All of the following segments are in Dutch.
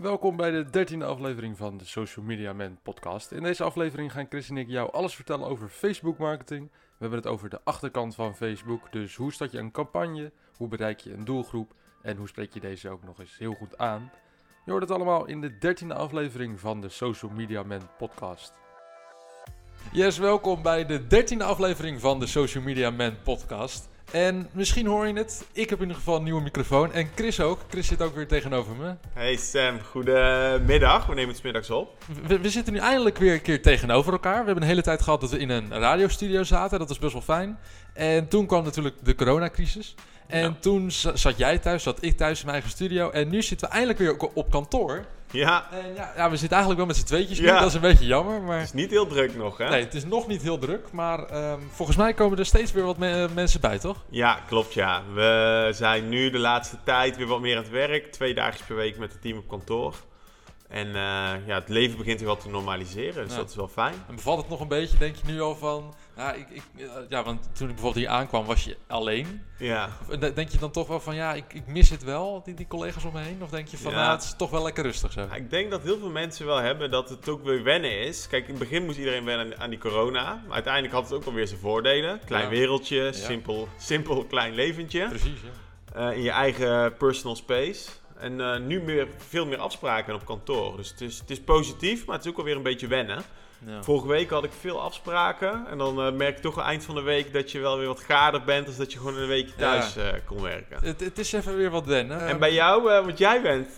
Welkom bij de dertiende aflevering van de Social Media Man podcast. In deze aflevering gaan Chris en ik jou alles vertellen over Facebook marketing. We hebben het over de achterkant van Facebook, dus hoe start je een campagne, hoe bereik je een doelgroep en hoe spreek je deze ook nog eens heel goed aan. Je hoort het allemaal in de dertiende aflevering van de Social Media Man podcast. Yes, welkom bij de dertiende aflevering van de Social Media Man podcast. En misschien hoor je het, ik heb in ieder geval een nieuwe microfoon en Chris ook. Chris zit ook weer tegenover me. Hey Sam, goedemiddag. We nemen het middags op. We, we zitten nu eindelijk weer een keer tegenover elkaar. We hebben een hele tijd gehad dat we in een radiostudio zaten. Dat was best wel fijn. En toen kwam natuurlijk de coronacrisis. En Ja. toen za- zat jij thuis, zat ik thuis in mijn eigen studio. En nu zitten we eindelijk weer op kantoor. Ja, En ja, ja, we zitten eigenlijk wel met z'n tweetjes nu. Ja. Dat is een beetje jammer. Maar het is niet heel druk nog, hè? nee, het is nog niet heel druk. Maar ehm, volgens mij komen er steeds weer wat me- mensen bij, toch? Ja, klopt ja. We zijn nu de laatste tijd weer wat meer aan het werk. Twee dagen per week met het team op kantoor. En eh, ja, het leven begint weer wat te normaliseren, dus Ja. dat is wel fijn. En bevalt het nog een beetje, denk je nu al van... Ja, ik, ik, eh, ja, want toen ik bijvoorbeeld hier aankwam, was je alleen. Ja, eh, Denk je dan toch wel van, ja, ik, ik mis het wel, die, die collega's om me heen? Of denk je van, Ja. nou, het is toch wel lekker rustig zo? ik denk dat heel veel mensen wel hebben dat het ook weer wennen is. Kijk, in het begin moest iedereen wennen aan die corona. Maar uiteindelijk had het ook wel weer zijn voordelen. Klein Ja. wereldje, simpel, simpel klein leventje. Precies, ja. eh, in je eigen personal space. En nu meer, veel meer afspraken op kantoor. Dus het is, het is positief, maar het is ook alweer een beetje wennen. Ja. Vorige week had ik veel afspraken. En dan eh, merk je toch aan eind van de week dat je wel weer wat gaarder bent. als dat je gewoon een weekje thuis eh, kon werken. Het, het is even weer wat wennen. En bij jou, eh, want jij bent,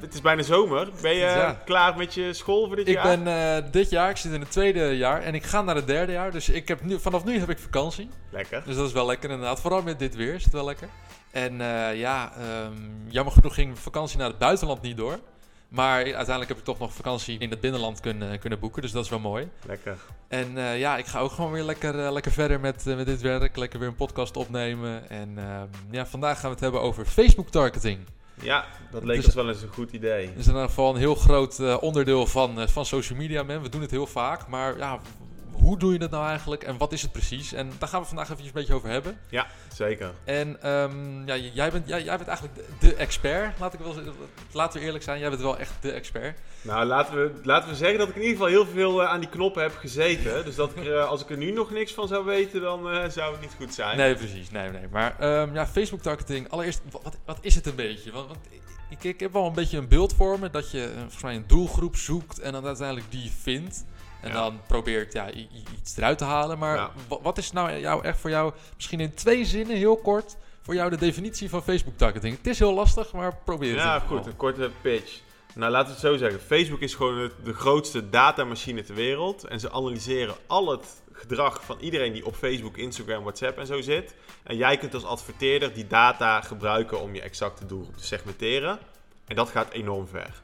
het is bijna zomer. Ben je Ja. klaar met je school voor dit Ik jaar? ben eh, dit jaar, ik zit in het tweede jaar en ik ga naar het derde jaar. Dus ik heb nu, vanaf nu heb ik vakantie. Lekker. Dus dat is wel lekker inderdaad. Vooral met dit weer is het wel lekker. En ja, ehm, jammer genoeg ging vakantie naar het buitenland niet door. Maar uiteindelijk heb ik toch nog vakantie in het binnenland kunnen, kunnen boeken. Dus dat is wel mooi. Lekker. En eh, ja, ik ga ook gewoon weer lekker, eh, lekker verder met, eh, met dit werk. Lekker weer een podcast opnemen. En ehm, ja, vandaag gaan we het hebben over Facebook targeting. Ja, dat leek Dus- ons wel eens een goed idee. Dat is in ieder geval een heel groot onderdeel van, van social media, man. We doen het heel vaak. Maar ja, hoe doe je het nou eigenlijk? En wat is het precies? En daar gaan we vandaag even een beetje over hebben. Ja, zeker. En ehm, ja, jij, bent, jij, jij bent eigenlijk de, de expert. Laat ik wel, laten we eerlijk zijn, jij bent wel echt de expert. Nou, laten we, laten we zeggen dat ik in ieder geval heel veel eh, aan die knoppen heb gezeten. Dus dat ik, eh, als ik er nu nog niks van zou weten, dan eh, zou het niet goed zijn. Nee, precies. Nee, nee. Maar ehm, ja, Facebook targeting. Allereerst, wa- wat, wat is het een beetje? Want, want ik, ik heb wel een beetje een beeld voor me dat je volgens mij een doelgroep zoekt en dan uiteindelijk die vindt. En Ja. dan probeert ja, iets eruit te halen. Maar Ja. wat is nou jou, echt voor jou, misschien in twee zinnen, heel kort, voor jou de definitie van Facebook targeting? Het is heel lastig, maar probeer het. Ja, goed, een korte pitch. Nou, laten we het zo zeggen. Facebook is gewoon de grootste datamachine ter wereld. En ze analyseren al het gedrag van iedereen die op Facebook, Instagram, WhatsApp en zo zit. En jij kunt als adverteerder die data gebruiken om je exacte doelgroep te segmenteren. En dat gaat enorm ver.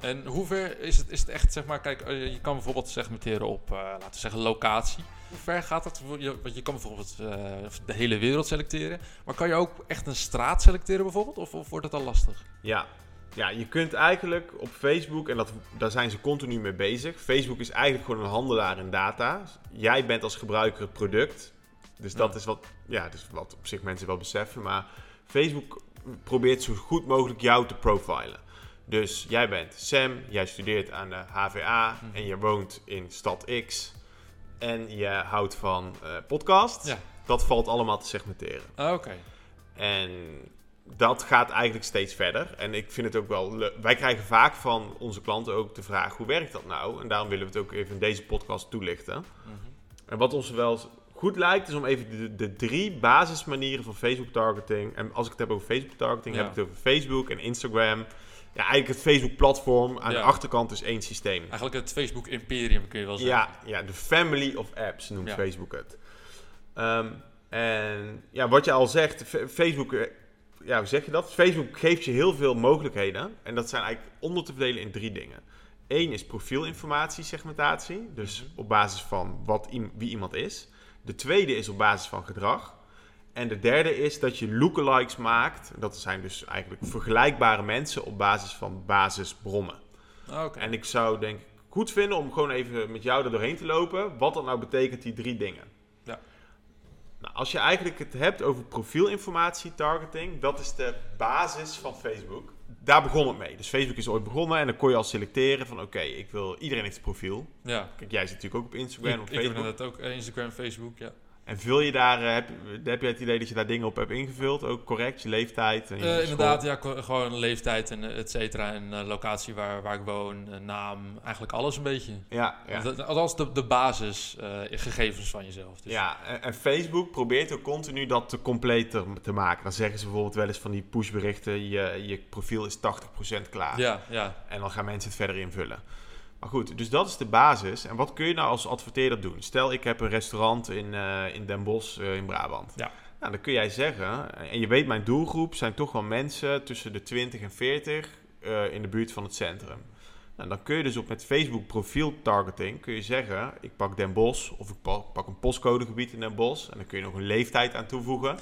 En hoe ver is het, is het echt, zeg maar, kijk, eh, je kan bijvoorbeeld segmenteren op, eh, laten we zeggen, locatie. Hoe ver gaat dat? Je- Want je kan bijvoorbeeld eh, de hele wereld selecteren. Maar kan je ook echt een straat selecteren bijvoorbeeld? Of, of wordt het al lastig? Ja. ja, je kunt eigenlijk op Facebook, en dat, daar zijn ze continu mee bezig. Facebook is eigenlijk gewoon een handelaar in data. Jij bent als gebruiker het product. Dus dat Ja. is wat, ja, dus wat op zich mensen wel beseffen. Maar Facebook probeert zo goed mogelijk jou te profilen. Dus jij bent Sam, jij studeert aan de HVA Mhm. en je woont in stad X. En je houdt van eh podcast. Ja. Dat valt allemaal te segmenteren. Ah, Oké. En dat gaat eigenlijk steeds verder. En ik vind het ook wel leuk. Wij krijgen vaak van onze klanten ook de vraag: hoe werkt dat nou? En daarom willen we het ook even in deze podcast toelichten. Mhm. En wat ons wel goed lijkt, is om even de, de drie basismanieren van Facebook targeting. En als ik het heb over Facebook targeting, Ja. heb ik het over Facebook en Instagram. Ja, eigenlijk het Facebook platform. Aan Ja. de achterkant is één systeem. Eigenlijk het Facebook imperium kun je wel zeggen. Ja, ja, de family of apps noemt Ja. Facebook het. Ehm, en ja, wat je al zegt, Facebook, eh, ja, hoe zeg je dat? Facebook geeft je heel veel mogelijkheden. En dat zijn eigenlijk onder te verdelen in drie dingen. Eén is profielinformatie segmentatie, dus Mhm. op basis van wat, wie iemand is. De tweede is op basis van gedrag. En de derde is dat je lookalikes maakt. Dat zijn dus eigenlijk vergelijkbare mensen op basis van basisbronnen. Ah, Oké. En ik zou denk ik goed vinden om gewoon even met jou er doorheen te lopen. Wat dat nou betekent, die drie dingen. Ja. Nou, als je eigenlijk het hebt over profielinformatie targeting, dat is de basis van Facebook. daar begon het mee. Dus Facebook is ooit begonnen en dan kon je al selecteren van oké, ik wil iedereen heeft een profiel. Ja. Kijk, jij zit natuurlijk ook op Instagram, Ik, op ik heb Facebook. inderdaad ook eh, Instagram, Facebook, ja. En vul je daar, eh, heb, heb je het idee dat je daar dingen op hebt ingevuld? Ook correct, je leeftijd? En je Eh, inderdaad, ja, gewoon leeftijd en eh, et cetera. En locatie waar, waar ik woon, naam, eigenlijk alles een beetje. Ja, ja. Dat- Althans, de, de basisgegevens van jezelf. Dus. Ja, en, en Facebook probeert ook continu dat te completer te maken. Dan zeggen ze bijvoorbeeld wel eens van die pushberichten, je, je profiel is 80% klaar. ja, ja. En dan gaan mensen het verder invullen. Maar goed, dus dat is de basis. En wat kun je nou als adverteerder doen? Stel, ik heb een restaurant in, eh, in Den Bosch eh, in Brabant. Ja. Nou, dan kun jij zeggen, en je weet mijn doelgroep zijn toch wel mensen tussen de 20 en 40 eh, in de buurt van het centrum. Nou, dan kun je dus op met Facebook profiel targeting kun je zeggen, ik pak Den Bosch of ik pak, een postcodegebied in Den Bosch. En dan kun je nog een leeftijd aan toevoegen.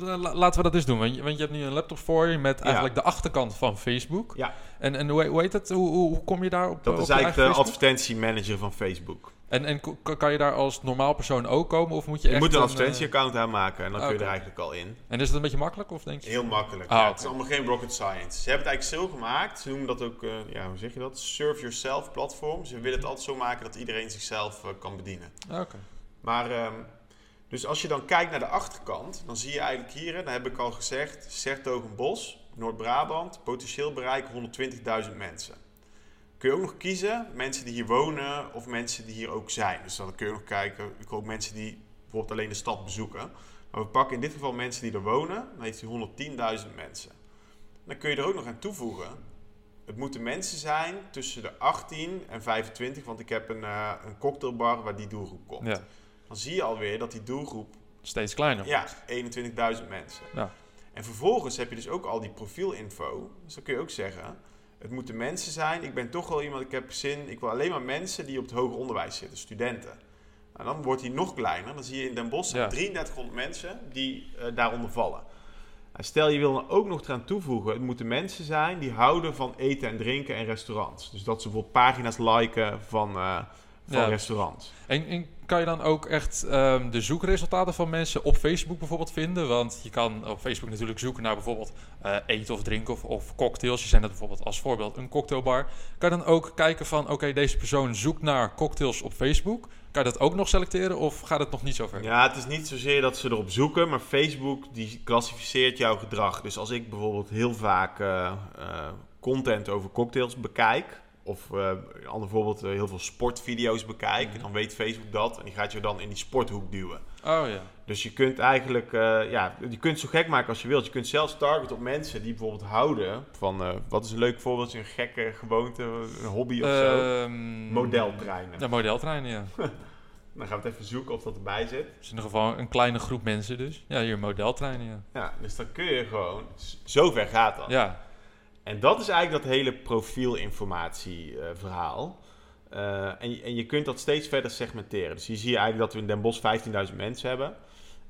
La- laten we dat eens doen. Want je, want je hebt nu een laptop voor je met Ja. eigenlijk de achterkant van Facebook. Ja. En, en hoe, hoe heet het? Hoe, hoe, kom je daar op? Dat op is eigenlijk de advertentiemanager van Facebook. En, en kan je daar als normaal persoon ook komen? Of moet je, Je echt moet een eh, advertentieaccount aanmaken en dan kun je er eigenlijk al in. En is het een beetje makkelijk? Of denk je? Heel makkelijk. Ah, ja. Het is allemaal geen rocket science. Ze hebben het eigenlijk zo gemaakt. Ze noemen dat ook, eh, ja, hoe zeg je dat? Serve yourself platform. Ze willen het altijd zo maken dat iedereen zichzelf eh, kan bedienen. Ah, Oké. Maar, ehm, dus als je dan kijkt naar de achterkant, dan zie je eigenlijk hier, dat heb ik al gezegd, Sertogenbos, Noord-Brabant, potentieel bereiken 120.000 mensen. Kun je ook nog kiezen, mensen die hier wonen of mensen die hier ook zijn. Dus dan kun je nog kijken, ik wil ook mensen die bijvoorbeeld alleen de stad bezoeken. Maar we pakken in dit geval mensen die er wonen, dan heeft hij 110.000 mensen. Dan kun je er ook nog aan toevoegen, het moeten mensen zijn tussen de 18 en 25, want ik heb een, eh, een cocktailbar waar die doelgroep komt Ja, dan zie je alweer dat die doelgroep, steeds kleiner ja, wordt. 21.000 mensen. Ja. En vervolgens heb je dus ook al die profielinfo. Dus dan kun je ook zeggen, het moeten mensen zijn. Ik ben toch wel iemand, ik heb zin, ik wil alleen maar mensen die op het hoger onderwijs zitten, studenten. Nou, dan wordt die nog kleiner. Dan zie je in Den Bosch Ja. 3300 mensen die eh, daaronder vallen. Nou, stel je wil dan ook nog eraan toevoegen, het moeten mensen zijn die houden van eten en drinken en restaurants. Dus dat ze bijvoorbeeld pagina's liken van, eh, van Ja. restaurants. En, en kan je dan ook echt ehm, de zoekresultaten van mensen op Facebook bijvoorbeeld vinden? Want je kan op Facebook natuurlijk zoeken naar bijvoorbeeld eh, eten of drinken of, of cocktails. Je zijn dat bijvoorbeeld als voorbeeld een cocktailbar. Kan je dan ook kijken van, oké, deze persoon zoekt naar cocktails op Facebook. Kan je dat ook nog selecteren of gaat het nog niet zo ver? Ja, het is niet zozeer dat ze erop zoeken, maar Facebook die klassificeert jouw gedrag. Dus als ik bijvoorbeeld heel vaak eh, eh, content over cocktails bekijk, of eh, een ander voorbeeld, eh, heel veel sportvideo's bekijk, Mhm. dan weet Facebook dat en die gaat je dan in die sporthoek duwen. Oh ja. Dus je kunt eigenlijk, eh, ja, je kunt het zo gek maken als je wilt. Je kunt zelfs targeten op mensen die bijvoorbeeld houden van, wat is een leuk voorbeeld, een gekke gewoonte, een hobby of zo. Ehm, Modeltreinen. Ja, modeltreinen, ja. Dan gaan we het even zoeken of dat erbij zit. Het is in ieder geval een kleine groep mensen dus. Ja, hier modeltreinen, ja. Ja, dus dan kun je gewoon, zover gaat dat. Ja, En dat is eigenlijk dat hele profielinformatieverhaal. Eh en, je- en je kunt dat steeds verder segmenteren. Dus hier zie je eigenlijk dat we in Den Bosch 15.000 mensen hebben.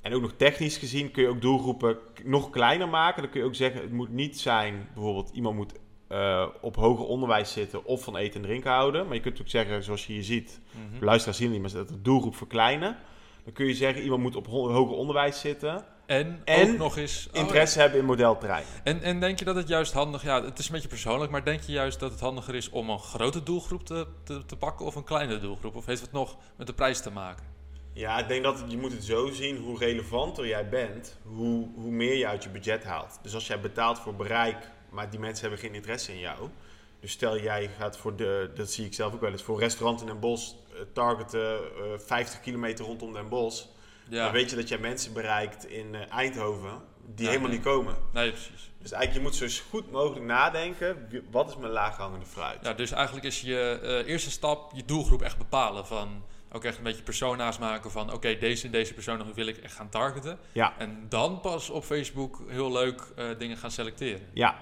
En ook nog technisch gezien kun je ook doelgroepen nog kleiner maken. Dan kun je ook zeggen, het moet niet zijn, bijvoorbeeld iemand moet eh, op hoger onderwijs zitten of van eten en drinken houden. Maar je kunt ook zeggen, zoals je hier ziet, de luisteraars zien niet, maar dat de doelgroep verkleinen. Dan kun je zeggen, iemand moet op ho- hoger onderwijs zitten. En, En ook nog eens... oh, Interesse hebben in modelterrein. En, en denk je dat het juist handig, ja, het is een beetje persoonlijk, maar denk je juist dat het handiger is om een grote doelgroep te, te, te pakken of een kleine doelgroep? Of heeft het nog met de prijs te maken? Ja, ik denk dat het- je moet het zo zien, hoe relevanter jij bent, hoe, hoe meer je uit je budget haalt. Dus als jij betaalt voor bereik, maar die mensen hebben geen interesse in jou. Dus stel jij gaat voor de, dat zie ik zelf ook wel eens, voor restaurant in Den Bosch eh, targeten eh, 50 kilometer rondom Den Bosch. Ja, Dan weet je dat jij mensen bereikt in eh, Eindhoven die Ja, helemaal nee. niet komen. nee, precies. Dus eigenlijk je moet zo goed mogelijk nadenken, wat is mijn laaghangende fruit? Ja, dus eigenlijk is je eh, eerste stap je doelgroep echt bepalen van... Ook echt een beetje persona's maken van... Oké, deze en deze persoon wil ik echt gaan targeten. Ja. En dan pas op Facebook heel leuk eh, dingen gaan selecteren. Ja,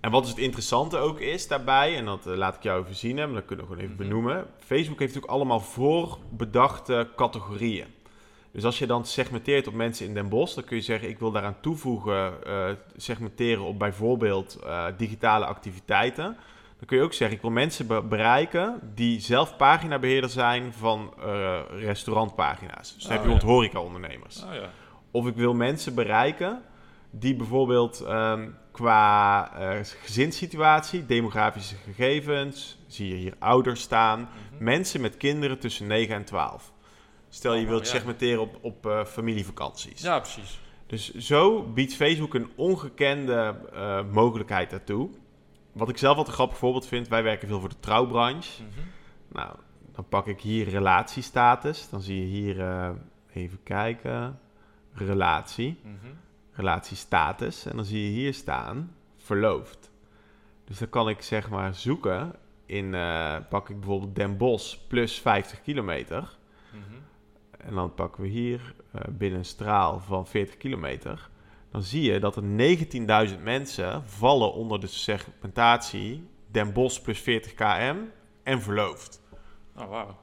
en wat dus het interessante ook is daarbij, en dat laat ik jou even zien, maar dat kunnen we gewoon even Mhm. benoemen. Facebook heeft ook allemaal voorbedachte categorieën. Dus als je dan segmenteert op mensen in Den Bosch, dan kun je zeggen: ik wil daaraan toevoegen, eh, segmenteren op bijvoorbeeld eh, digitale activiteiten. Dan kun je ook zeggen: ik wil mensen be- bereiken die zelf paginabeheerder zijn van eh, restaurantpagina's. Dus dan heb je Oh, bijvoorbeeld horeca-ondernemers. Oh ja. Of ik wil mensen bereiken die bijvoorbeeld ehm, qua gezinssituatie, demografische gegevens, zie je hier ouders staan. Mhm. Mensen met kinderen tussen 9 en 12. Stel je wilt segmenteren op, op eh, familievakanties. Ja, precies. Dus zo biedt Facebook een ongekende eh, mogelijkheid daartoe. Wat ik zelf altijd een grappig voorbeeld vind, wij werken veel voor de trouwbranche. Mhm. Nou, dan pak ik hier relatiestatus. Dan zie je hier, eh, even kijken, relatie, Mhm. relatiestatus. En dan zie je hier staan, verloofd. Dus dan kan ik zeg maar zoeken in, pak ik bijvoorbeeld Den Bosch plus 50 kilometer. Mhm. En dan pakken we hier eh, binnen een straal van 40 kilometer. Dan zie je dat er 19.000 mensen vallen onder de segmentatie Den Bosch plus 40 km en verloofd. Oh, wauw.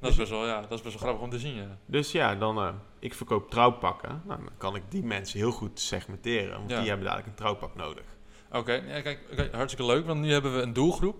Dat is, best wel, ja, dat is best wel grappig om te zien, ja. Dus ja, dan eh, ik verkoop trouwpakken. Nou, dan kan ik die mensen heel goed segmenteren. Want Ja. die hebben dadelijk een trouwpak nodig. Oké, ja, kijk, hartstikke leuk, want nu hebben we een doelgroep.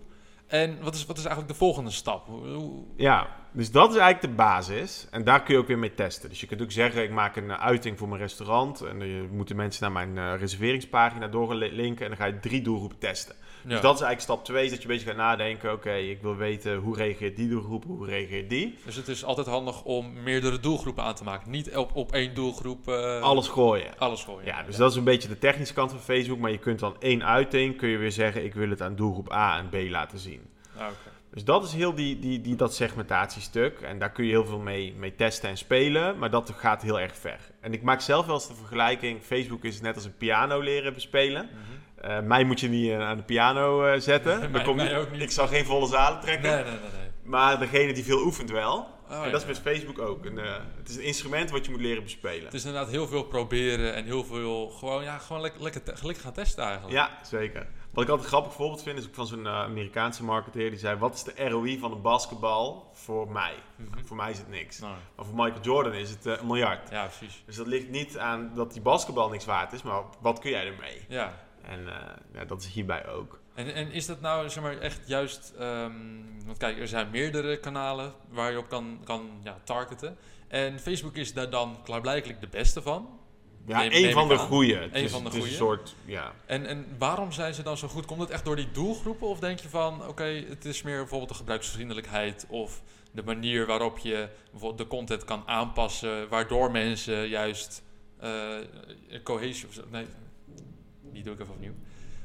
En wat is, wat is eigenlijk de volgende stap? Hoe- Ja, dus dat is eigenlijk de basis. En daar kun je ook weer mee testen. Dus je kunt ook zeggen, ik maak een eh, uiting voor mijn restaurant. En je moeten mensen naar mijn eh, reserveringspagina doorlinken. En dan ga je drie doelgroepen testen. ja. Dus dat is eigenlijk stap twee, is dat je een beetje gaat nadenken. Oké, ik wil weten hoe reageert die doelgroep, hoe reageert die. Dus het is altijd handig om meerdere doelgroepen aan te maken. Niet op, op één doelgroep eh, Alles gooien. alles gooien. Ja, dus dat is een beetje de technische kant van Facebook. Maar je kunt dan één uiting, kun je weer zeggen, ik wil het aan doelgroep A en B laten zien. Ah, oké. Dus dat is heel die, die, die, dat segmentatiestuk. En daar kun je heel veel mee, mee testen en spelen. Maar dat gaat heel erg ver. En ik maak zelf wel eens de vergelijking. Facebook is net als een piano leren bespelen. Mhm. Eh, mij moet je niet eh, aan de piano eh, zetten. Dan Mij- kom je- mij ook niet. Ik zal geen volle zalen trekken. Nee, nee, nee. nee. Maar degene die veel oefent wel. Oh, en ja, dat is met ja. Facebook ook. Een, het is een instrument wat je moet leren bespelen. Het is inderdaad heel veel proberen en heel veel gewoon, ja, gewoon lekker, lekker, lekker gaan testen eigenlijk. Ja, zeker. Wat ik altijd een grappig voorbeeld vind, is ook van zo'n eh, Amerikaanse marketeer. Die zei, wat is de ROI van een basketbal voor mij? Mhm. Voor mij is het niks. Maar voor Michael Jordan is het eh, een miljard. ja, precies. Dus dat ligt niet aan dat die basketbal niks waard is, maar wat kun jij ermee? Ja. En eh, ja, dat is hierbij ook. En, en is dat nou zeg maar echt juist, ehm, want kijk, er zijn meerdere kanalen waar je op kan, kan ja, targeten. En Facebook is daar dan klaarblijkelijk de beste van. Ja, één neem van de goede. Is, van de een soort, ja. En, en waarom zijn ze dan zo goed? Komt het echt door die doelgroepen? Of denk je van, oké, het is meer bijvoorbeeld de gebruiksvriendelijkheid of de manier waarop je bijvoorbeeld de content kan aanpassen, waardoor mensen juist eh cohesie of zo, nee, die doe ik even opnieuw.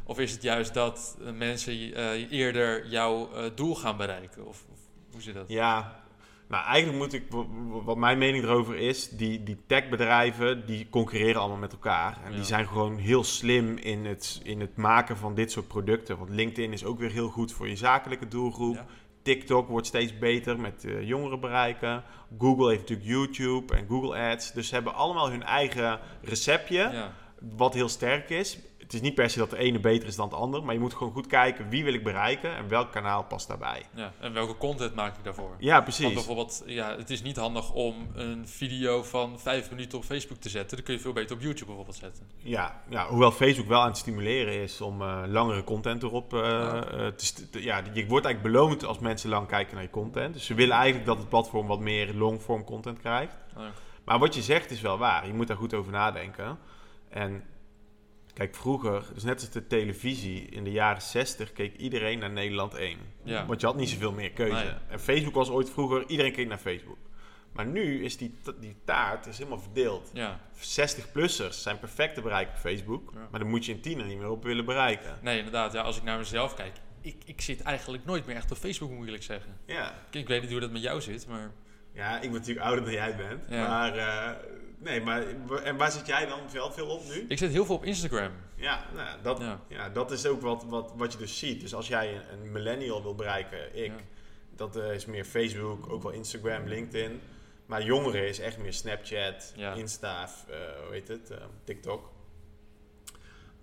Of is het juist dat mensen eh, eerder jouw eh, doel gaan bereiken? Of, of hoe zit dat? Ja, nou eigenlijk moet ik, wat mijn mening erover is, die, die techbedrijven, die concurreren allemaal met elkaar. En Ja. die zijn gewoon heel slim in het, in het maken van dit soort producten. Want LinkedIn is ook weer heel goed voor je zakelijke doelgroep. Ja. TikTok wordt steeds beter met eh, jongeren bereiken. Google heeft natuurlijk YouTube en Google Ads. Dus ze hebben allemaal hun eigen receptje, Ja. wat heel sterk is. Het is niet per se dat de ene beter is dan de ander, maar je moet gewoon goed kijken wie wil ik bereiken en welk kanaal past daarbij. ja. En welke content maak ik daarvoor? Ja, Want precies. bijvoorbeeld, ja, het is niet handig om een video van vijf minuten op Facebook te zetten. Dan kun je veel beter op YouTube bijvoorbeeld zetten. Ja, ja, hoewel Facebook wel aan het stimuleren is om eh, langere content erop eh, Ja. eh, te, Ja, je wordt eigenlijk beloond als mensen lang kijken naar je content. Dus ze willen eigenlijk dat het platform wat meer longform content krijgt. Ja. Maar wat je zegt is wel waar. Je moet daar goed over nadenken. En kijk, vroeger, dus net als de televisie in de jaren 60, keek iedereen naar Nederland 1. Ja. Want je had niet zoveel meer keuze. Nee. En Facebook was ooit vroeger, iedereen keek naar Facebook. Maar nu is die, die taart is helemaal verdeeld. ja. 60-plussers zijn perfect te bereiken op Facebook. Ja. Maar dan moet je een tiener niet meer op willen bereiken. Nee, inderdaad. Ja, als ik naar mezelf kijk, ik, ik zit eigenlijk nooit meer echt op Facebook, moet ik zeggen. Ja, Ik, ik weet niet hoe dat met jou zit, maar ja ik ben natuurlijk ouder dan jij bent. Ja. Maar, eh, nee, maar en waar zit jij dan veel, veel op nu? ik zit heel veel op Instagram. Ja, nou, dat, Ja. ja. dat is ook wat, wat, wat je dus ziet. Dus als jij een, millennial wil bereiken, ik, dat eh, is meer Facebook, ook wel Instagram, LinkedIn. Maar jongeren is echt meer Snapchat. Insta, eh, hoe heet het, TikTok.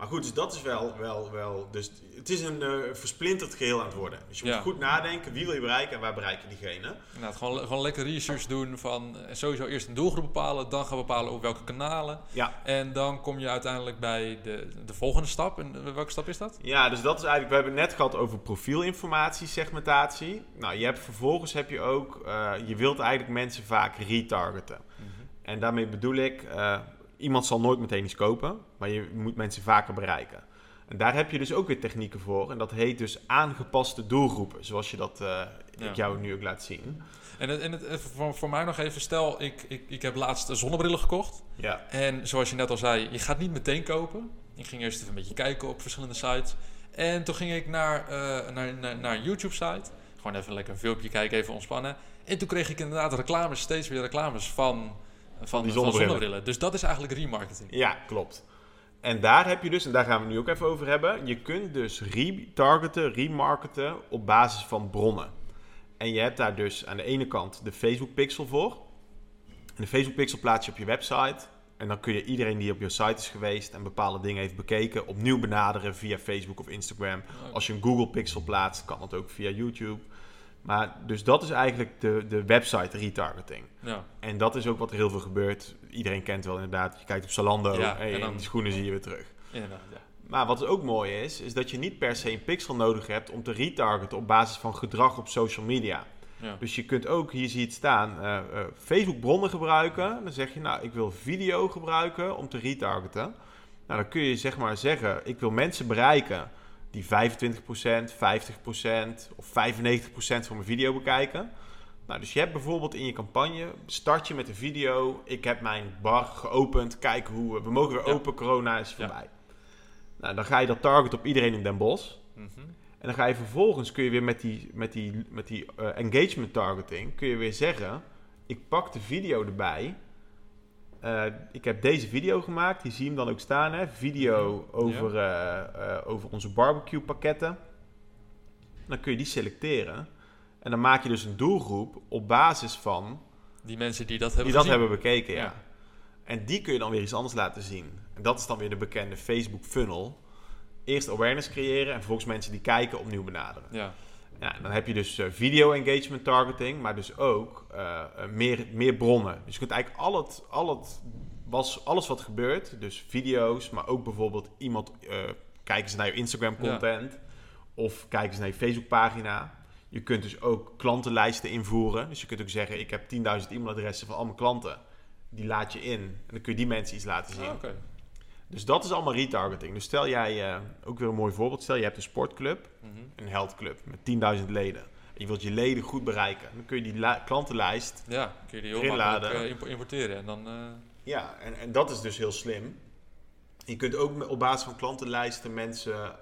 Maar goed, dus dat is wel, wel, wel dus het is een eh, versplinterd geheel aan het worden. Dus je moet Ja. goed nadenken, wie wil je bereiken en waar bereik je diegene. Inderdaad, gewoon, gewoon lekker research doen van eh, sowieso eerst een doelgroep bepalen, dan gaan bepalen op welke kanalen. Ja. En dan kom je uiteindelijk bij de, de volgende stap. En eh, welke stap is dat? Ja, dus dat is eigenlijk, we hebben het net gehad over profielinformatie, segmentatie. Nou, je hebt vervolgens heb je ook, je wilt eigenlijk mensen vaak retargeten. En daarmee bedoel ik, iemand zal nooit meteen iets kopen, maar je moet mensen vaker bereiken. En daar heb je dus ook weer technieken voor. En dat heet dus aangepaste doelgroepen, zoals je dat eh, Ja. ik jou nu ook laat zien. En, het, en het, even voor, voor mij nog even, stel, ik, ik, ik heb laatst zonnebrillen gekocht. Ja, En zoals je net al zei, je gaat niet meteen kopen. Ik ging eerst even een beetje kijken op verschillende sites. En toen ging ik naar, eh, naar, naar, naar een YouTube-site. Gewoon even lekker een filmpje kijken, even ontspannen. En toen kreeg ik inderdaad reclames, steeds weer reclames van, van, van zonnebrillen. zonnebrillen. Dus dat is eigenlijk remarketing. ja, klopt. En daar heb je dus, en daar gaan we nu ook even over hebben, je kunt dus retargeten, remarketen op basis van bronnen. En je hebt daar dus aan de ene kant de Facebook pixel voor. En de Facebook pixel plaats je op je website. En dan kun je iedereen die op je site is geweest en bepaalde dingen heeft bekeken, opnieuw benaderen via Facebook of Instagram. Als je een Google pixel plaatst, kan dat ook via YouTube. Maar dus dat is eigenlijk de, de website retargeting. Ja, En dat is ook wat er heel veel gebeurt. Iedereen kent wel inderdaad. Je kijkt op Zalando Ja, en, en dan- die schoenen zie je weer terug. inderdaad. Ja. Maar wat ook mooi is, is dat je niet per se een pixel nodig hebt om te retargeten op basis van gedrag op social media. Ja. Dus je kunt ook, hier zie je het staan, eh, eh, Facebook bronnen gebruiken. Dan zeg je, nou, ik wil video gebruiken om te retargeten. Nou, dan kun je zeg maar zeggen, ik wil mensen bereiken die 25%, 50% of 95% van mijn video bekijken. Nou, dus je hebt bijvoorbeeld in je campagne, start je met een video, ik heb mijn bar geopend, kijk hoe, we- mogen weer Ja. open, corona is Ja. voorbij. Nou, dan ga je dat target op iedereen in Den Bosch. Mhm. En dan ga je vervolgens, kun je weer met die, met die, met die eh, engagement targeting, kun je weer zeggen, ik pak de video erbij. Eh, ik heb deze video gemaakt, die zie je hem dan ook staan, hè? video over, eh, eh, over onze barbecue pakketten. Dan kun je die selecteren. En dan maak je dus een doelgroep op basis van Die mensen die dat hebben die dat hebben bekeken, ja. Ja. En die kun je dan weer iets anders laten zien. En dat is dan weer de bekende Facebook funnel. Eerst awareness creëren en vervolgens mensen die kijken opnieuw benaderen. Ja. Ja, dan heb je dus eh, video engagement targeting, maar dus ook eh, eh, meer, meer bronnen. Dus je kunt eigenlijk al het, al het, was, alles wat gebeurt, dus video's, maar ook bijvoorbeeld iemand, eh kijken ze naar je Instagram Ja. content of kijken ze naar je Facebook pagina. Je kunt dus ook klantenlijsten invoeren. Dus je kunt ook zeggen, ik heb 10.000 e-mailadressen van al mijn klanten. Die laat je in en dan kun je die mensen iets laten zien. Ah. Dus dat is allemaal retargeting. Dus stel jij, eh, ook weer een mooi voorbeeld, stel je hebt een sportclub Mhm. een heldclub met 10.000 leden. En je wilt je leden goed bereiken. Dan kun je die la- klantenlijst. Ja, kun je die heel Erin makkelijk laden. eh, impo- importeren. En dan... eh, Ja, en, en dat is dus heel slim. Je kunt ook op basis van klantenlijsten mensen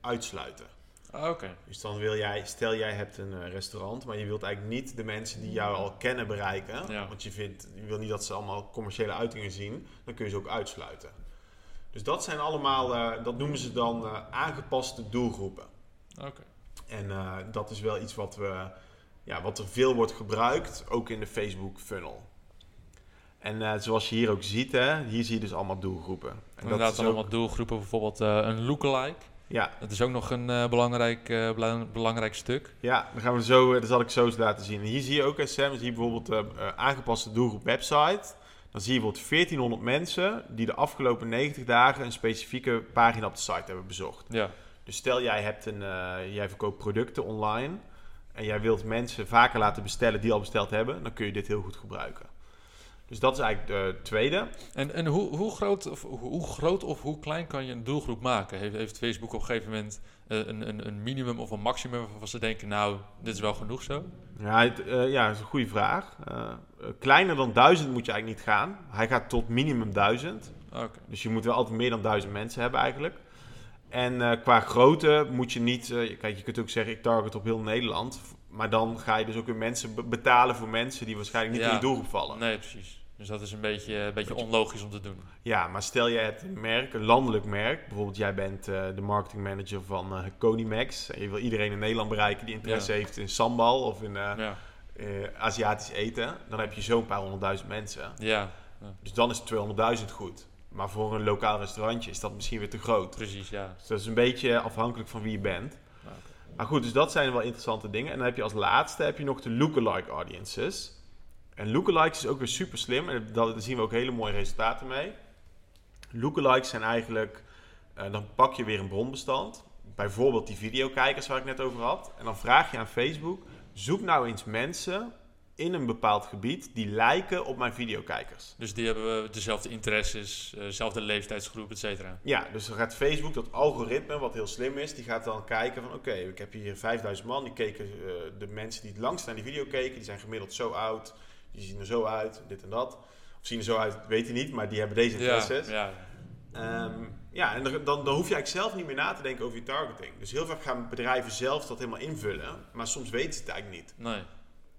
uitsluiten. ah, Oké. Dus dan wil jij, stel jij hebt een restaurant, maar je wilt eigenlijk niet de mensen die jou al kennen bereiken. Ja. Want je, vindt, je wil niet dat ze allemaal commerciële uitingen zien. Dan kun je ze ook uitsluiten. Dus dat zijn allemaal, eh, dat noemen ze dan eh, aangepaste doelgroepen. Oké. En eh, dat is wel iets wat, we, ja, wat er veel wordt gebruikt, ook in de Facebook funnel. En zoals je hier ook ziet, hè, hier zie je dus allemaal doelgroepen. En dat Inderdaad, is dan ook, allemaal doelgroepen. Bijvoorbeeld een lookalike. ja, Dat is ook nog een belangrijk, bela- belangrijk stuk. ja, dan gaan we zo, dat zal ik zo laten zien. En hier zie je ook, hè, Sam, zie je bijvoorbeeld aangepaste doelgroep website. Dan zie je bijvoorbeeld 1400 mensen die de afgelopen 90 dagen een specifieke pagina op de site hebben bezocht. Ja. Dus stel jij, hebt een, eh, jij verkoopt producten online en jij wilt mensen vaker laten bestellen die al besteld hebben, dan kun je dit heel goed gebruiken. Dus dat is eigenlijk de tweede. En, en hoe, hoe, groot of, hoe- groot of hoe klein kan je een doelgroep maken? Heeft, heeft Facebook op een gegeven moment eh, een, een, een minimum of een maximum waarvan ze denken, nou, dit is wel genoeg zo? Ja, het, eh, ja, dat is een goede vraag. Eh, eh, kleiner dan 1000 moet je eigenlijk niet gaan. Hij gaat tot minimum 1000. Oké. Dus je moet wel altijd meer dan 1000 mensen hebben eigenlijk. En eh, qua grootte moet je niet... eh, kijk, je kunt ook zeggen, ik target op heel Nederland. Maar dan ga je dus ook weer mensen be- betalen voor mensen die waarschijnlijk niet Ja. in je doelgroep vallen. Nee, precies. Dus dat is een beetje, een beetje onlogisch om te doen. Ja, maar stel jij hebt een merk, een landelijk merk. Bijvoorbeeld jij bent eh, de marketingmanager van Conimax. En je wil iedereen in Nederland bereiken die interesse Ja. heeft in sambal of in eh, Ja. Aziatisch eten. Dan heb je zo'n paar honderdduizend mensen. Ja, Dus dan is 200.000 goed. Maar voor een lokaal restaurantje is dat misschien weer te groot. precies, ja. Dus dat is een beetje afhankelijk van wie je bent. Maar goed, dus dat zijn wel interessante dingen. En dan heb je als laatste heb je nog de lookalike audiences. En lookalikes is ook weer super slim. En daar zien we ook hele mooie resultaten mee. Lookalikes zijn eigenlijk... eh, dan pak je weer een bronbestand. Bijvoorbeeld die videokijkers waar ik net over had. En dan vraag je aan Facebook... Zoek nou eens mensen in een bepaald gebied die lijken op mijn videokijkers. Dus die hebben dezelfde interesses, eh, dezelfde leeftijdsgroep, et cetera. Ja, dus dan gaat Facebook, dat algoritme, wat heel slim is, die gaat dan kijken van oké, ik heb hier 5000 man, die keken, eh, de mensen die het langst naar die video keken, die zijn gemiddeld zo oud, die zien er zo uit, dit en dat. Of zien er zo uit, weet je niet, maar die hebben deze Ja, interesses. ja. Ehm, ja, en dan, dan, hoef je eigenlijk zelf niet meer na te denken over je targeting. Dus heel vaak gaan bedrijven zelf dat helemaal invullen, maar soms weten ze het eigenlijk niet. Nee,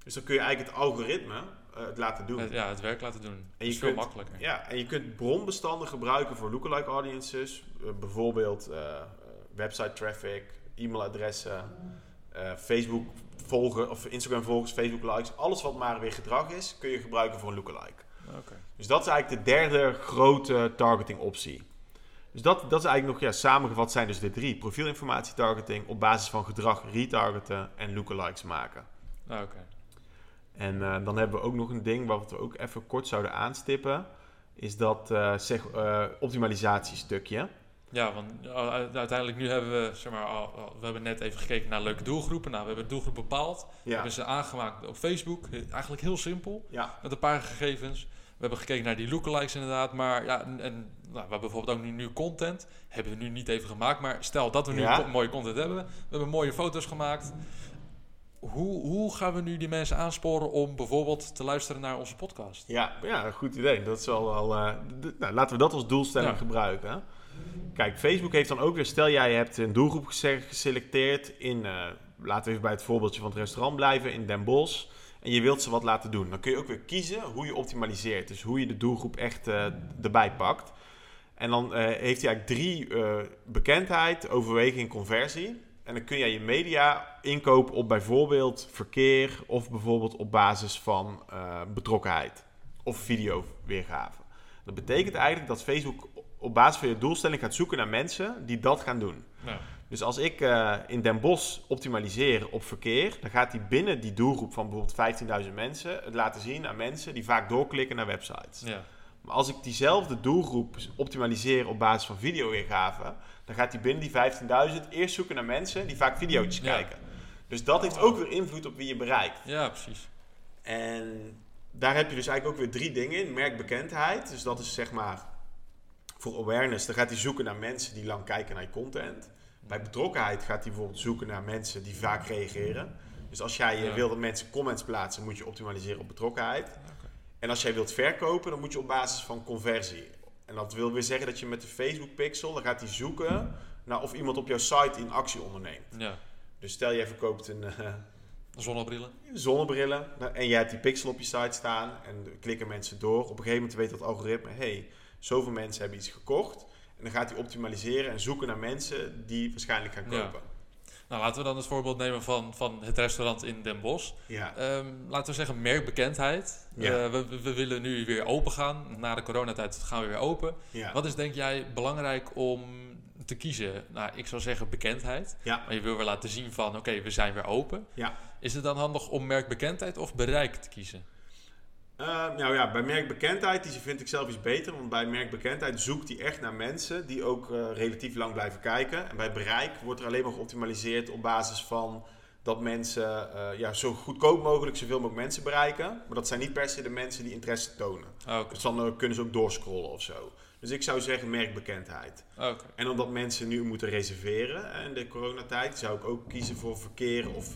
Dus dan kun je eigenlijk het algoritme eh, het laten doen. ja, het werk laten doen. En je is veel kunt- makkelijker. Ja, en je kunt bronbestanden gebruiken voor lookalike audiences. Eh, bijvoorbeeld eh, website traffic, e-mailadressen, Facebook volgen of Instagram volgers, Facebook likes. Alles wat maar weer gedrag is, kun je gebruiken voor een lookalike. Dus dat is eigenlijk de derde grote targeting optie. Dus dat, dat is eigenlijk nog, ja, samengevat zijn dus de drie. Profielinformatie targeting, op basis van gedrag retargeten en lookalikes maken. Ah, oké. En eh, dan hebben we ook nog een ding wat we ook even kort zouden aanstippen. Is dat eh, zeg, optimalisatiestukje. Ja, want u- uiteindelijk nu hebben we, zeg maar, al- al- we hebben net even gekeken naar leuke doelgroepen. Nou, we hebben de doelgroep bepaald. We Ja, hebben ze aangemaakt op Facebook. Eigenlijk heel simpel, ja, met een paar gegevens. We hebben gekeken naar die lookalikes inderdaad. Maar ja, en, en, nou, we hebben bijvoorbeeld ook nu, nu content. Hebben we nu niet even gemaakt. Maar stel dat we nu Ja. mooie content hebben. We hebben mooie foto's gemaakt. Hoe, hoe gaan we nu die mensen aansporen om bijvoorbeeld te luisteren naar onze podcast? ja, ja, goed idee. Dat is wel, wel eh, nou, laten we dat als doelstelling Ja. gebruiken. Kijk, Facebook heeft dan ook weer, stel jij hebt een doelgroep gese- geselecteerd in, eh, laten we even bij het voorbeeldje van het restaurant blijven, in Den Bosch. En je wilt ze wat laten doen. Dan kun je ook weer kiezen hoe je optimaliseert. Dus hoe je de doelgroep echt eh, erbij pakt. En dan eh, heeft hij eigenlijk drie bekendheid, overweging, conversie. En dan kun jij je media inkopen op bijvoorbeeld verkeer of bijvoorbeeld op basis van betrokkenheid of videoweergave. Dat betekent eigenlijk dat Facebook op basis van je doelstelling gaat zoeken naar mensen die dat gaan doen. Dus als ik eh, in Den Bosch optimaliseer op verkeer, dan gaat hij binnen die doelgroep van bijvoorbeeld 15.000 mensen het laten zien aan mensen die vaak doorklikken naar websites. ja. Maar als ik diezelfde doelgroep optimaliseer op basis van videoweergave, dan gaat hij binnen die 15.000 eerst zoeken naar mensen die vaak video's Ja. kijken. Dus dat heeft ook weer invloed op wie je bereikt. ja, precies. En daar heb je dus eigenlijk ook weer drie dingen in. Merkbekendheid, dus dat is zeg maar voor awareness. Dan gaat hij zoeken naar mensen die lang kijken naar je content. Bij betrokkenheid gaat hij bijvoorbeeld zoeken naar mensen die vaak reageren. Dus als jij Ja. wil dat mensen comments plaatsen, moet je optimaliseren op betrokkenheid. En als jij wilt verkopen, dan moet je op basis van conversie. En dat wil weer zeggen dat je met de Facebook pixel, dan gaat hij zoeken naar of iemand op jouw site in actie onderneemt. Ja. Dus stel jij verkoopt een, eh, Zonnebrillen. zonnebrillen nou, en jij hebt die pixel op je site staan en klikken mensen door. Op een gegeven moment weet dat algoritme, hey, zoveel mensen hebben iets gekocht. En dan gaat hij optimaliseren en zoeken naar mensen die waarschijnlijk gaan Ja. kopen. Nou, laten we dan het voorbeeld nemen van, van het restaurant in Den Bosch. Ja, Ehm, laten we zeggen merkbekendheid. Ja. Eh, we, we- willen nu weer open gaan. Na de coronatijd gaan we weer open. ja. Wat is denk jij belangrijk om te kiezen? Nou, ik zou zeggen bekendheid. Maar je wil weer laten zien van, oké, we zijn weer open. Ja. Is het dan handig om merkbekendheid of bereik te kiezen? Eh, nou ja, bij merkbekendheid, die vind ik zelf iets beter. Want bij merkbekendheid zoekt hij echt naar mensen die ook eh, relatief lang blijven kijken. En bij bereik wordt er alleen maar geoptimaliseerd op basis van dat mensen eh, ja, zo goedkoop mogelijk zoveel mogelijk mensen bereiken. Maar dat zijn niet per se de mensen die interesse tonen. Ah, Oké, Dus dan kunnen ze ook doorscrollen of zo. Dus ik zou zeggen merkbekendheid. oké. En omdat mensen nu moeten reserveren in de coronatijd, zou ik ook kiezen voor verkeer of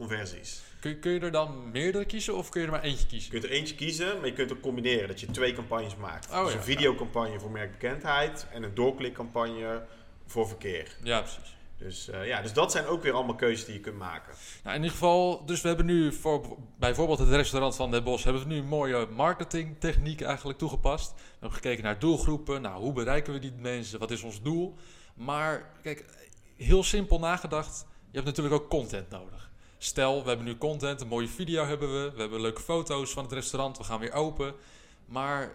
conversies. Kun, kun je er dan meerdere kiezen of kun je er maar eentje Je kiezen? kunt er eentje kiezen, maar je kunt ook combineren. Dat je twee campagnes maakt. Oh, dus ja. een videocampagne voor merkbekendheid en een doorklikcampagne voor verkeer. Ja, precies. Dus, eh, ja, dus dat zijn ook weer allemaal keuzes die je kunt maken. Nou, in ieder geval, dus we hebben nu voor bijvoorbeeld het restaurant van Den Bosch, hebben we nu een mooie marketingtechniek eigenlijk toegepast. We hebben gekeken naar doelgroepen, nou, hoe bereiken we die mensen, wat is ons doel. Maar kijk, heel simpel nagedacht, je hebt natuurlijk ook content nodig. Stel, we hebben nu content, een mooie video hebben we, we hebben leuke foto's van het restaurant, we gaan weer open. Maar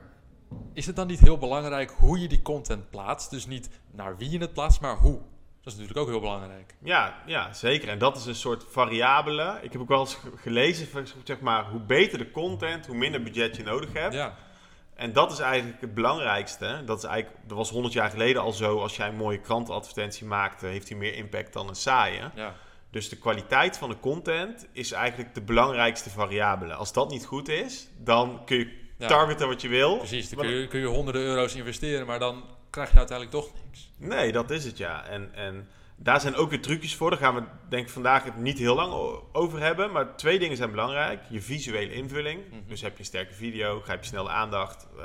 is het dan niet heel belangrijk hoe je die content plaatst? Dus niet naar wie je het plaatst, maar hoe. Dat is natuurlijk ook heel belangrijk. Ja, ja, zeker. En dat is een soort variabele. Ik heb ook wel eens ge- gelezen, zeg maar, hoe beter de content, hoe minder budget je nodig hebt. Ja, En dat is eigenlijk het belangrijkste. Dat, is eigenlijk, dat was 100 jaar geleden al zo. Als jij een mooie krantenadvertentie maakte, heeft die meer impact dan een saaie. ja. Dus de kwaliteit van de content is eigenlijk de belangrijkste variabele. Als dat niet goed is, dan kun je Ja. targeten wat je wil. Precies, dan kun je, kun je honderden euro's investeren, maar dan krijg je uiteindelijk toch niks. Nee, dat is het ja. En, en daar zijn ook weer trucjes voor. Daar gaan we denk ik vandaag het niet heel lang over hebben. Maar twee dingen zijn belangrijk. Je visuele invulling. Mhm. Dus heb je een sterke video, grijp je snel de aandacht. eh,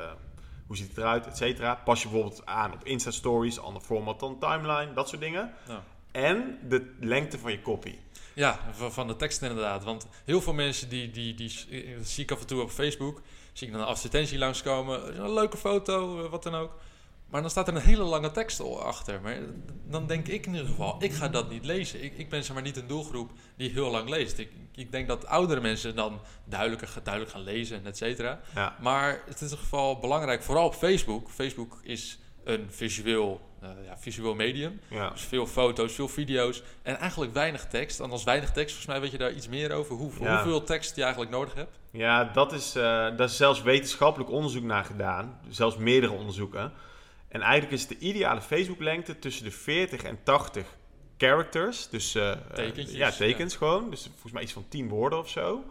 hoe ziet het eruit, et cetera. Pas je bijvoorbeeld aan op Insta-stories, ander format dan timeline, dat soort dingen. Nou. En de lengte van je copy. Ja, van, de tekst inderdaad. Want heel veel mensen die, die, die, eh, zie ik af en toe op Facebook, zie ik dan een advertentie langskomen, een leuke foto, eh, wat dan ook. Maar dan staat er een hele lange tekst achter. Maar dan denk ik in ieder geval, ik ga dat niet lezen. Ik, ik ben zeg maar niet een doelgroep die heel lang leest. Ik, ik denk dat oudere mensen dan duidelijker, duidelijk gaan lezen en et cetera. Ja, Maar het is in ieder geval belangrijk, vooral op Facebook. Facebook is een visueel, ja, visueel medium. ja. Dus veel foto's, veel video's en eigenlijk weinig tekst. En als weinig tekst, volgens mij weet je daar iets meer over. Hoe, Ja. Hoeveel tekst je eigenlijk nodig hebt. ja dat, is, eh, daar is zelfs wetenschappelijk onderzoek naar gedaan. Zelfs meerdere onderzoeken. En eigenlijk is de ideale Facebook-lengte tussen de 40 en 80 characters. Dus eh, eh, Tekentjes, ja, tekens gewoon. Dus volgens mij iets van 10 woorden of zo.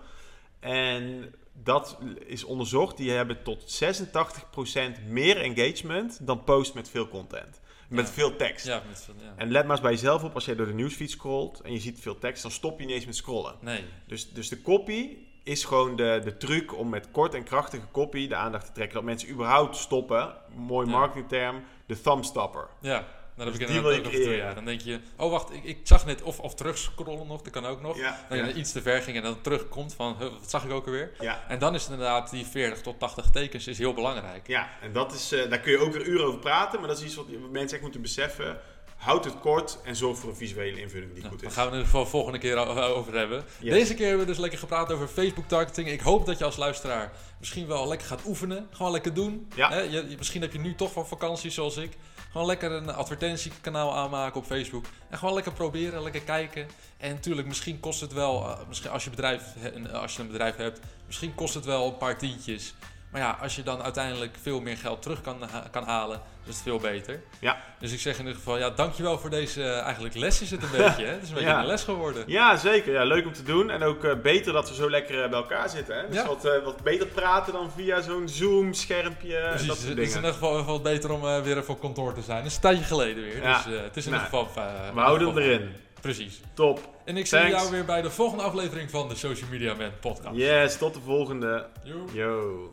En dat is onderzocht. Die hebben tot 86% meer engagement dan posts met veel content. Met veel tekst. Ja, met, ja. En let maar eens bij jezelf op, als jij door de nieuwsfeed scrolt en je ziet veel tekst, dan stop je niet eens met scrollen. Nee, Dus, dus de copy is gewoon de, de truc om met kort en krachtige copy de aandacht te trekken. Dat mensen überhaupt stoppen. Mooi marketingterm, de thumbstopper. ja. Dan heb Dus ik inderdaad ook je af en toe, creëren. ja. Dan denk je, oh wacht, ik, ik zag net, of, of terugscrollen nog, dat kan ook nog. Ja, Dat ja. iets te ver ging en dan terugkomt van, wat zag ik ook alweer? ja. En dan is het inderdaad, die 40 tot 80 tekens is heel belangrijk. Ja, en dat is, eh, daar kun je ook weer uren over praten, maar dat is iets wat mensen echt moeten beseffen. Houd het kort en zorg voor een visuele invulling die Nou, goed daar is. gaan we in ieder geval volgende keer o- over hebben. Yes. Deze keer hebben we dus lekker gepraat over Facebook targeting. Ik hoop dat je als luisteraar misschien wel lekker gaat oefenen. Gewoon lekker doen. Ja. Je- misschien heb je nu toch van vakantie zoals ik. Gewoon lekker een advertentiekanaal aanmaken op Facebook. En gewoon lekker proberen, lekker kijken. En natuurlijk, misschien kost het wel, eh, misschien als je, bedrijf, als je een bedrijf hebt, misschien kost het wel een paar tientjes. Maar ja, als je dan uiteindelijk veel meer geld terug kan, kan halen, is het veel beter. Ja. Dus ik zeg in ieder geval, ja, dankjewel voor deze, eh, eigenlijk les is het een beetje. Hè? Het is een beetje Ja. een les geworden. Ja, zeker. Ja, leuk om te doen. En ook eh, beter dat we zo lekker eh, bij elkaar zitten. Hè? Dus Ja. wat, wat beter praten dan via zo'n Zoom-schermpje. Precies, dat het is in ieder geval wat beter om weer even op kantoor te zijn. Het is een tijdje geleden weer, Ja. dus het is in Nou, ieder geval... We houden hem erin. Precies. Top. En ik zie jou weer bij de volgende aflevering van de Social Media Man podcast. Yes, tot de volgende. Joe. Yo.